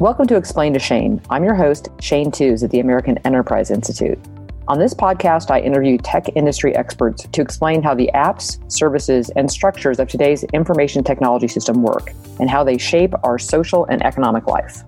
Welcome to Explain to Shane. I'm your host, Shane Tews at the American Enterprise Institute. On this podcast, I interview tech industry experts to explain how the apps, services, and structures of today's information technology system work and how they shape our social and economic life.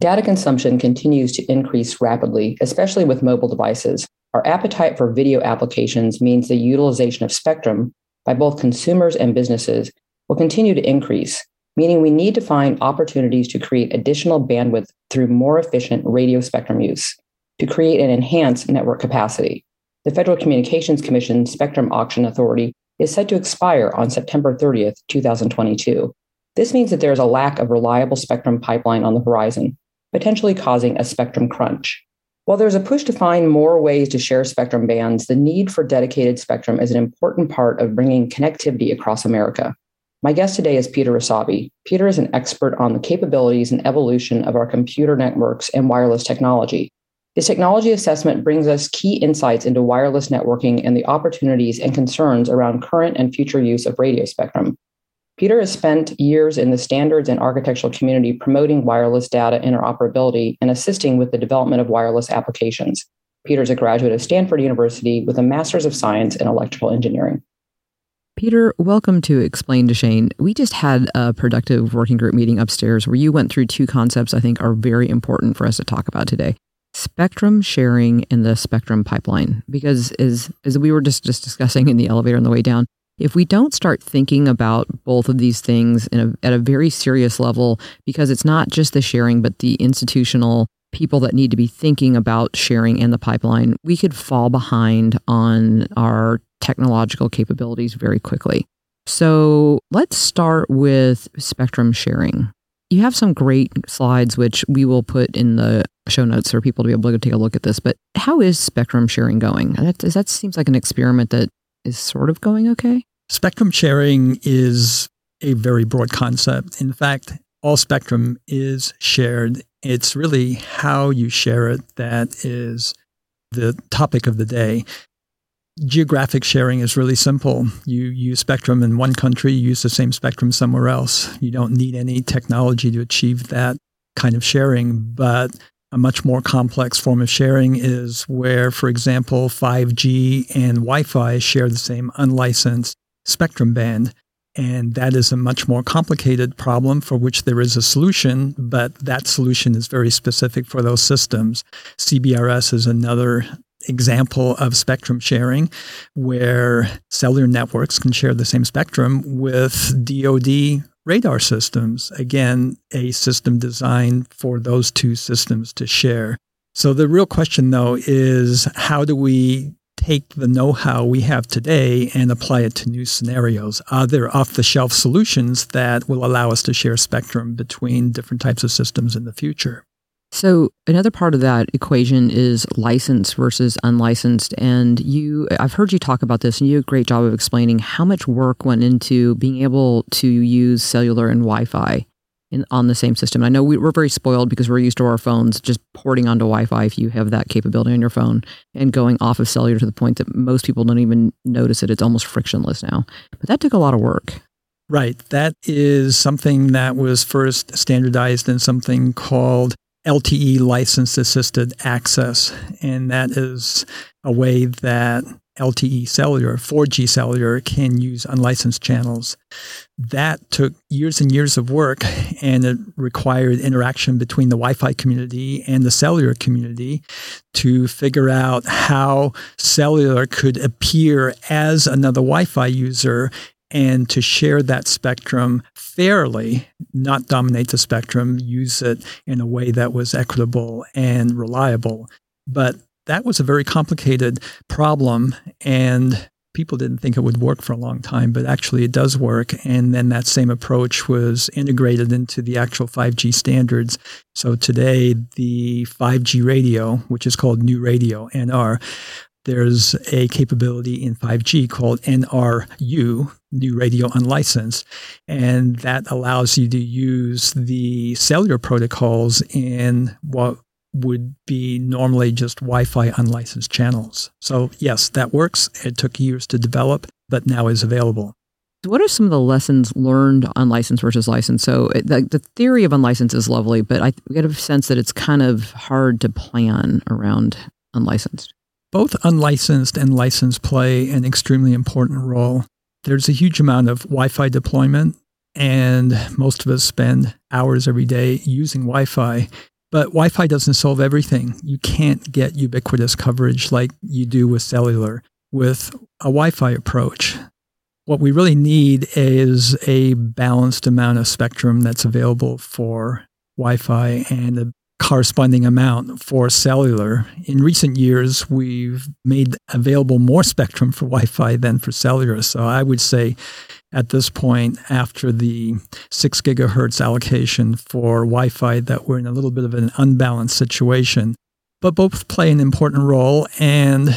Data consumption continues to increase rapidly, especially with mobile devices. Our appetite for video applications means the utilization of spectrum by both consumers and businesses will continue to increase, meaning we need to find opportunities to create additional bandwidth through more efficient radio spectrum use to create and enhance network capacity. The Federal Communications Commission Spectrum Auction Authority is set to expire on September 30th, 2022. This means that there is a lack of reliable spectrum pipeline on the horizon, potentially causing a spectrum crunch. While there's a push to find more ways to share spectrum bands, the need for dedicated spectrum is an important part of bringing connectivity across America. My guest today is Peter Rysavy. Peter is an expert on the capabilities and evolution of our computer networks and wireless technology. His technology assessment brings us key insights into wireless networking and the opportunities and concerns around current and future use of radio spectrum. Peter has spent years in the standards and architectural community promoting wireless data interoperability and assisting with the development of wireless applications. Peter is a graduate of Stanford University with a Master's of Science in Electrical Engineering. Peter, welcome to Explain to Shane. We just had a productive working group meeting upstairs where you went through two concepts I think are very important for us to talk about today spectrum sharing and the spectrum pipeline. Because as, as we were just, just discussing in the elevator on the way down, if we don't start thinking about both of these things a, at a very serious level, because it's not just the sharing, but the institutional people that need to be thinking about sharing and the pipeline, we could fall behind on our technological capabilities very quickly. So let's start with spectrum sharing. You have some great slides, which we will put in the show notes for people to be able to take a look at this. But how is spectrum sharing going? That, that seems like an experiment that is sort of going okay? Spectrum sharing is a very broad concept. In fact, all spectrum is shared. It's really how you share it that is the topic of the day. Geographic sharing is really simple. You use spectrum in one country, you use the same spectrum somewhere else. You don't need any technology to achieve that kind of sharing. But a much more complex form of sharing is where, for example, 5G and Wi Fi share the same unlicensed spectrum band. And that is a much more complicated problem for which there is a solution, but that solution is very specific for those systems. CBRS is another example of spectrum sharing where cellular networks can share the same spectrum with DoD radar systems. Again, a system designed for those two systems to share. So the real question, though, is how do we take the know how we have today and apply it to new scenarios? Are there off the shelf solutions that will allow us to share spectrum between different types of systems in the future? So another part of that equation is licensed versus unlicensed. And you, I've heard you talk about this, and you do a great job of explaining how much work went into being able to use cellular and Wi-Fi on the same system. I know we, are very spoiled because we're used to our phones just porting onto Wi-Fi if you have that capability on your phone and going off of cellular to the point that most people don't even notice it. It's almost frictionless now. But that took a lot of work. Right. That is something that was first standardized in something called LTE license assisted access. And that is a way that LTE cellular, 4G cellular can use unlicensed channels. That took years and years of work and it required interaction between the Wi Fi community and the cellular community to figure out how cellular could appear as another Wi Fi user and to share that spectrum fairly, not dominate the spectrum, use it in a way that was equitable and reliable. But that was a very complicated problem, and people didn't think it would work for a long time, but actually it does work. And then that same approach was integrated into the actual 5G standards. So today, the 5G radio, which is called New Radio, NR, there's a capability in 5G called NRU, New Radio Unlicensed, and that allows you to use the cellular protocols in what would be normally just Wi Fi unlicensed channels. So, yes, that works. It took years to develop, but now is available. What are some of the lessons learned on license versus license? So the, the theory of unlicensed is lovely, but I get a sense that it's kind of hard to plan around unlicensed. Both unlicensed and licensed play an extremely important role. There's a huge amount of Wi Fi deployment, and most of us spend hours every day using Wi Fi. But Wi Fi doesn't solve everything. You can't get ubiquitous coverage like you do with cellular with a Wi Fi approach. What we really need is a balanced amount of spectrum that's available for Wi Fi and a corresponding amount for cellular. In recent years, we've made available more spectrum for Wi Fi than for cellular. So I would say at this point, after the six gigahertz allocation for Wi Fi, that we're in a little bit of an unbalanced situation. But both play an important role, and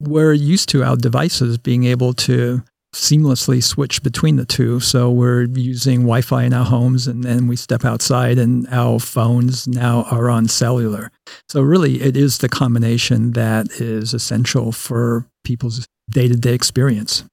we're used to our devices being able to seamlessly switch between the two. So we're using Wi Fi in our homes, and then we step outside, and our phones now are on cellular. So, really, it is the combination that is essential for people's day to day experience.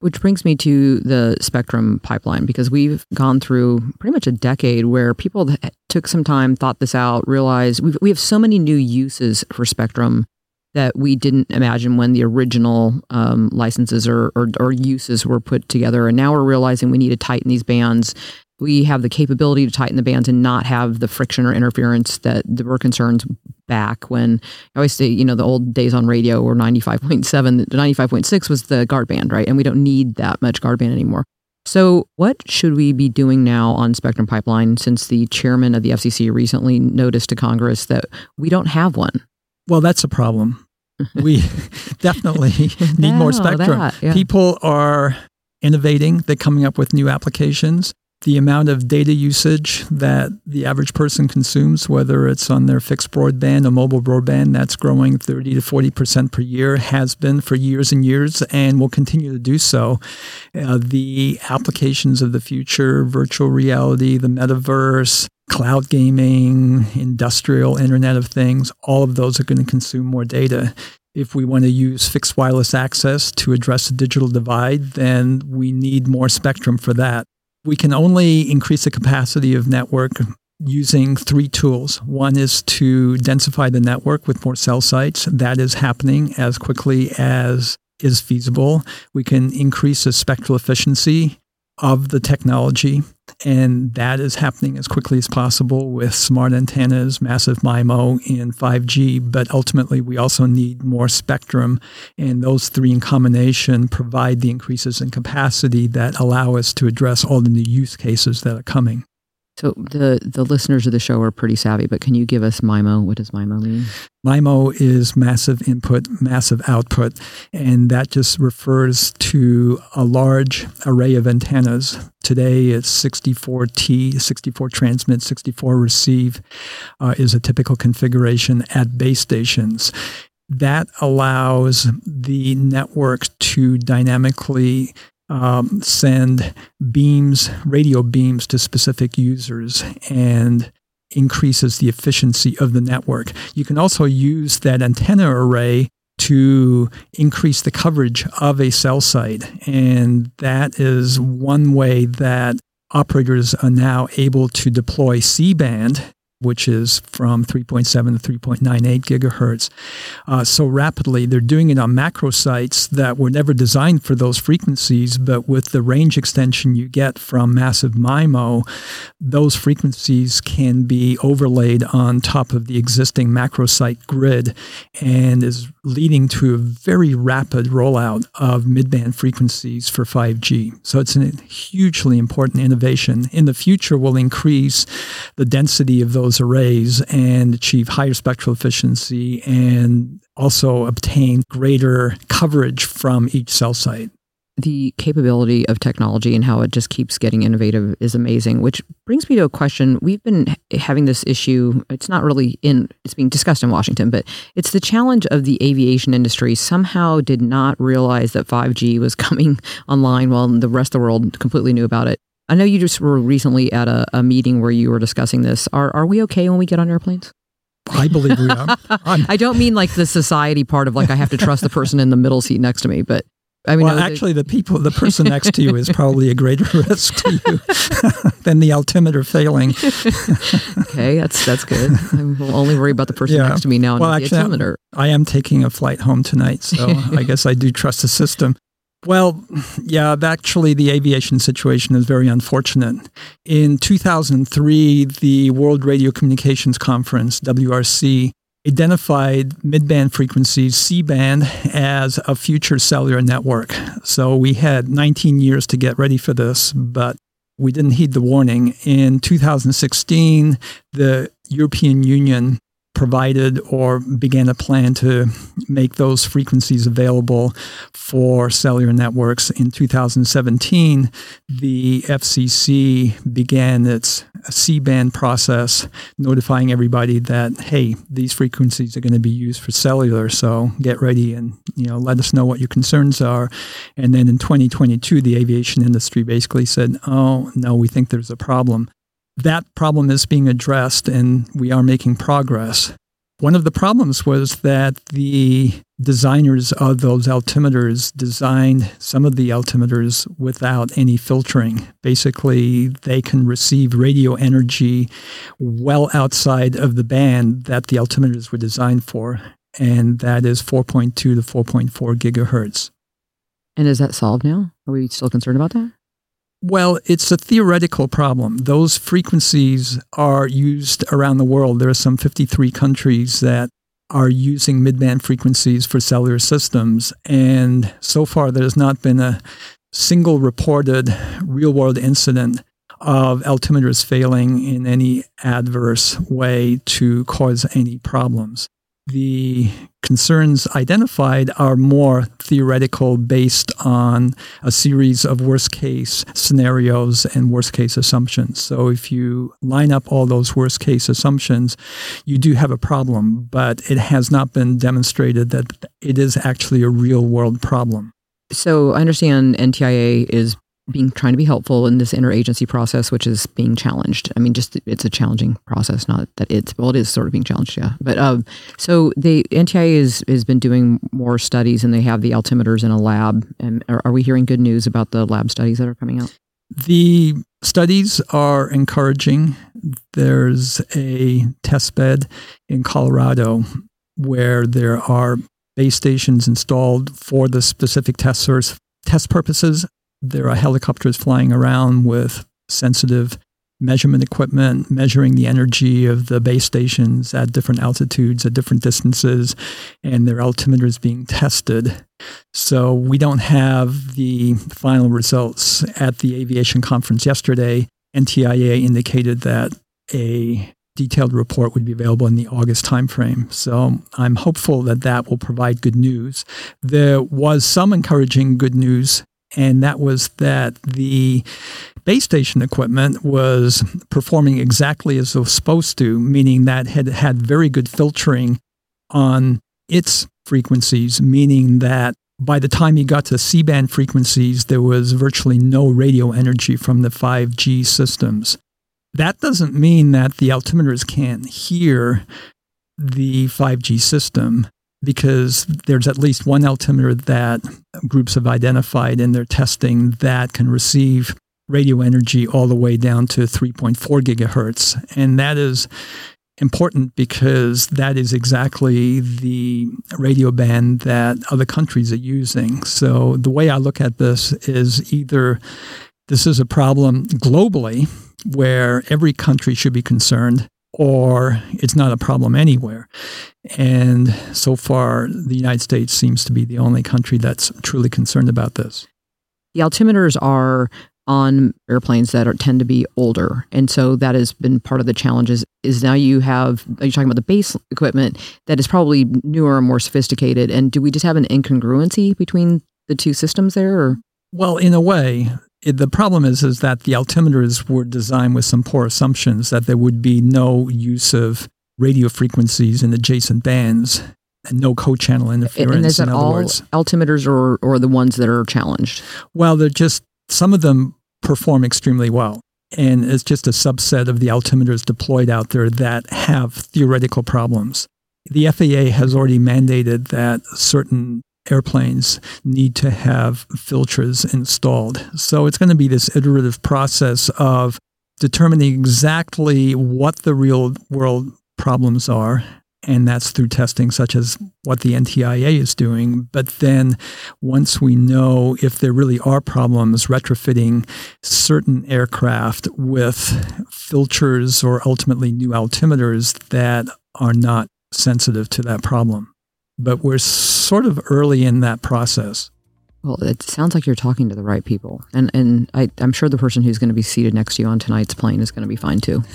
Which brings me to the spectrum pipeline because we've gone through pretty much a decade where people took some time, thought this out, realized we've, we have so many new uses for spectrum that we didn't imagine when the original um, licenses or, or, or, uses were put together. And now we're realizing we need to tighten these bands. We have the capability to tighten the bands and not have the friction or interference that there were concerns back when I always say, you know, the old days on radio were 95.7, 95.6 was the guard band, right? And we don't need that much guard band anymore. So, what should we be doing now on Spectrum Pipeline since the chairman of the FCC recently noticed to Congress that we don't have one? Well, that's a problem. We definitely need more spectrum. That, yeah. People are innovating, they're coming up with new applications. The amount of data usage that the average person consumes, whether it's on their fixed broadband or mobile broadband, that's growing 30 to 40% per year, has been for years and years, and will continue to do so. Uh, the applications of the future, virtual reality, the metaverse, cloud gaming, industrial Internet of Things, all of those are going to consume more data. If we want to use fixed wireless access to address the digital divide, then we need more spectrum for that. We can only increase the capacity of network using three tools. One is to densify the network with more cell sites. That is happening as quickly as is feasible. We can increase the spectral efficiency of the technology. And that is happening as quickly as possible with smart antennas, massive MIMO, and 5G. But ultimately, we also need more spectrum. And those three in combination provide the increases in capacity that allow us to address all the new use cases that are coming. So the the listeners of the show are pretty savvy, but can you give us MIMO? What does MIMO mean? MIMO is massive input, massive output, and that just refers to a large array of antennas. Today, it's 64T, 64 transmit, 64 receive uh, is a typical configuration at base stations. That allows the network to dynamically um, send beams, radio beams to specific users and increases the efficiency of the network. You can also use that antenna array to increase the coverage of a cell site. And that is one way that operators are now able to deploy C band which is from 3.7 to 3.98 gigahertz, uh, so rapidly. They're doing it on macro sites that were never designed for those frequencies, but with the range extension you get from massive MIMO, those frequencies can be overlaid on top of the existing macro site grid and is leading to a very rapid rollout of midband frequencies for 5G. So it's a hugely important innovation. In the future, we'll increase the density of those arrays and achieve higher spectral efficiency and also obtain greater coverage from each cell site the capability of technology and how it just keeps getting innovative is amazing which brings me to a question. We've been having this issue. It's not really in it's being discussed in washington but it's the challenge of the aviation industry somehow did not realize that 5g was coming online while the rest of the world completely knew about it. I know you just were recently at a, a meeting where you were discussing this. Are, are we okay when we get on airplanes? I believe we are. I don't mean like the society part of like I have to trust the person in the middle seat next to me, but I mean, well, actually, the people, the person next to you is probably a greater risk to you than the altimeter failing. okay, that's that's good. I will only worry about the person yeah. next to me now. Well, actually, the altimeter. I am taking a flight home tonight, so I guess I do trust the system. Well, yeah, actually, the aviation situation is very unfortunate. In 2003, the World Radio Communications Conference, WRC, identified midband frequencies, C band, as a future cellular network. So we had 19 years to get ready for this, but we didn't heed the warning. In 2016, the European Union provided or began a plan to make those frequencies available for cellular networks. In 2017, the FCC began its C band process, notifying everybody that, hey, these frequencies are going to be used for cellular, so get ready and you know let us know what your concerns are. And then in 2022, the aviation industry basically said, oh, no, we think there's a problem that problem is being addressed and we are making progress. One of the problems was that the designers of those altimeters designed some of the altimeters without any filtering. Basically, they can receive radio energy well outside of the band that the altimeters were designed for, and that is 4.2 to 4.4 gigahertz. And is that solved now? Are we still concerned about that? Well, it's a theoretical problem. Those frequencies are used around the world. There are some 53 countries that are using midband frequencies for cellular systems. And so far, there has not been a single reported real world incident of altimeters failing in any adverse way to cause any problems the concerns identified are more theoretical based on a series of worst case scenarios and worst case assumptions. So if you line up all those worst case assumptions, you do have a problem, but it has not been demonstrated that it is actually a real world problem. So I understand NTIA is being trying to be helpful in this interagency process, which is being challenged. I mean, just it's a challenging process, not that it's well, it is sort of being challenged, yeah. But um, so the NTIA is has been doing more studies, and they have the altimeters in a lab. And are, are we hearing good news about the lab studies that are coming out? The studies are encouraging. There's a test bed in Colorado where there are base stations installed for the specific test source test purposes there are helicopters flying around with sensitive measurement equipment measuring the energy of the base stations at different altitudes at different distances and their altimeters being tested so we don't have the final results at the aviation conference yesterday ntia indicated that a detailed report would be available in the August timeframe. So I'm hopeful that that will provide good news. There was some encouraging good news and that was that the base station equipment was performing exactly as it was supposed to, meaning that had had very good filtering on its frequencies, meaning that by the time you got to C band frequencies, there was virtually no radio energy from the 5G systems. That doesn't mean that the altimeters can't hear the 5G system because there's at least one altimeter that groups have identified in their testing that can receive radio energy all the way down to 3.4 gigahertz. And that is important because that is exactly the radio band that other countries are using. So the way I look at this is either this is a problem globally where every country should be concerned or it's not a problem anywhere. And so far, the United States seems to be the only country that's truly concerned about this. The altimeters are on airplanes that are, tend to be older. And so that has been part of the challenges is now you have, are you talking about the base equipment that is probably newer and more sophisticated? And do we just have an incongruency between the two systems there? Or? Well, in a way, it, the problem is is that the altimeters were designed with some poor assumptions that there would be no use of radio frequencies in adjacent bands and no co-channel interference. And is that all words. altimeters or or the ones that are challenged? Well, they're just some of them perform extremely well. And it's just a subset of the altimeters deployed out there that have theoretical problems. The FAA has already mandated that certain airplanes need to have filters installed. So it's going to be this iterative process of determining exactly what the real world problems are and that's through testing such as what the NTIA is doing. But then once we know if there really are problems, retrofitting certain aircraft with filters or ultimately new altimeters that are not sensitive to that problem. But we're sort of early in that process. Well, it sounds like you're talking to the right people. And, and I, I'm sure the person who's going to be seated next to you on tonight's plane is going to be fine too.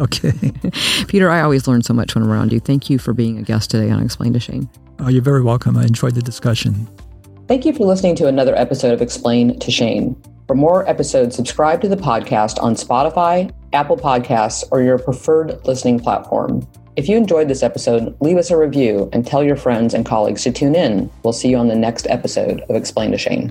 Okay. Peter, I always learn so much when I'm around you. Thank you for being a guest today on Explain to Shane. Oh, you're very welcome. I enjoyed the discussion. Thank you for listening to another episode of Explain to Shane. For more episodes, subscribe to the podcast on Spotify, Apple Podcasts, or your preferred listening platform. If you enjoyed this episode, leave us a review and tell your friends and colleagues to tune in. We'll see you on the next episode of Explain to Shane.